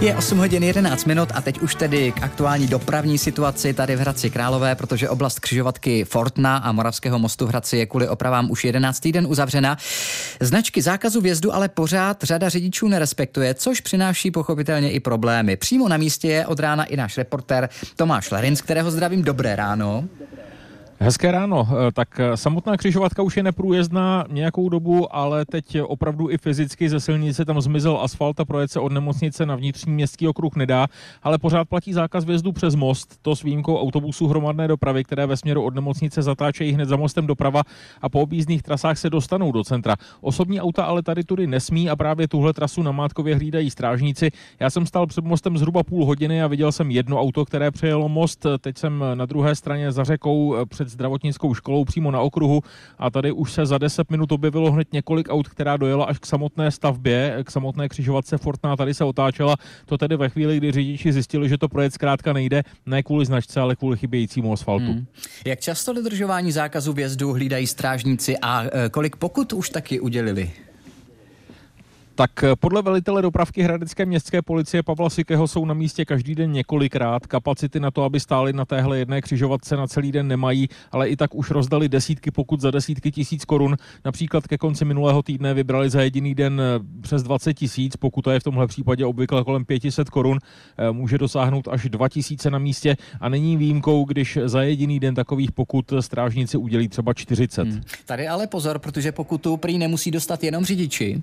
Je 8 hodin 11 minut a teď už tedy k aktuální dopravní situaci tady v Hradci Králové, protože oblast křižovatky Fortna a Moravského mostu v Hradci je kvůli opravám už 11. týden uzavřena. Značky zákazu vjezdu ale pořád řada řidičů nerespektuje, což přináší pochopitelně i problémy. Přímo na místě je od rána i náš reporter Tomáš Larinc, kterého zdravím. Dobré ráno. Hezké ráno. Eh, tak eh, samotná křižovatka už je neprůjezdná nějakou dobu, ale teď opravdu i fyzicky ze silnice tam zmizel asfalt a projet se od nemocnice na vnitřní městský okruh nedá, ale pořád platí zákaz vjezdu přes most, to s výjimkou autobusů hromadné dopravy, které ve směru od nemocnice zatáčejí hned za mostem doprava a po objízdných trasách se dostanou do centra. Osobní auta ale tady tudy nesmí a právě tuhle trasu na Mátkově hlídají strážníci. Já jsem stál před mostem zhruba půl hodiny a viděl jsem jedno auto, které přejelo most. Teď jsem na druhé straně za řekou eh, před před zdravotnickou školou přímo na okruhu a tady už se za 10 minut objevilo hned několik aut, která dojela až k samotné stavbě, k samotné křižovatce Fortna, tady se otáčela. To tedy ve chvíli, kdy řidiči zjistili, že to projet zkrátka nejde, ne kvůli značce, ale kvůli chybějícímu asfaltu. Hmm. Jak často dodržování zákazu vjezdu hlídají strážníci a e, kolik pokud už taky udělili? Tak eh, podle velitele dopravky Hradecké městské policie Pavla Sikého jsou na místě každý den několikrát. Kapacity na to, aby stáli na téhle jedné křižovatce na celý den nemají, ale i tak už rozdali desítky pokud za desítky tisíc korun. Například ke konci minulého týdne vybrali za jediný den eh, přes 20 tisíc, pokud to je v tomhle případě obvykle kolem 500 korun, eh, může dosáhnout až 2 tisíce na místě a není výjimkou, když za jediný den takových pokud strážníci udělí třeba 40. Hmm. Tady ale pozor, protože pokutu prý nemusí dostat jenom řidiči.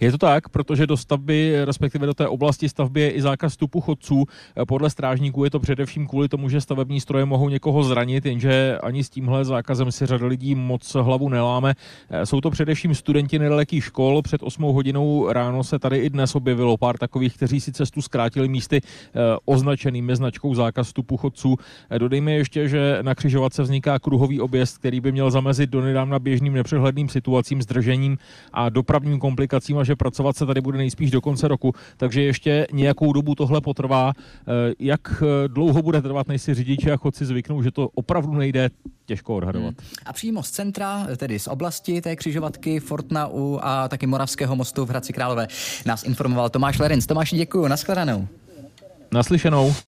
Je to tak, protože do stavby, respektive do té oblasti stavby je i zákaz vstupu chodců. Podle strážníků je to především kvůli tomu, že stavební stroje mohou někoho zranit, jenže ani s tímhle zákazem si řada lidí moc hlavu neláme. Jsou to především studenti nedalekých škol. Před 8 hodinou ráno se tady i dnes objevilo pár takových, kteří si cestu zkrátili místy eh, označenými značkou zákaz vstupu chodců. Dodejme ještě, že na křižovatce vzniká kruhový objezd, který by měl zamezit donedávna běžným nepřehledným situacím, zdržením a dopravním komplikacím komunikacím že pracovat se tady bude nejspíš do konce roku, takže ještě nějakou dobu tohle potrvá. Eh, jak eh, dlouho bude trvat, než si řidiči a chodci zvyknou, že to opravdu nejde, těžko odhadovat. Hmm. A přímo z centra, tedy z oblasti té křižovatky Fortnau a taky Moravského mostu v Hradci Králové nás informoval Tomáš Lerenc. Tomáš, děkuji, nashledanou. Naslyšenou.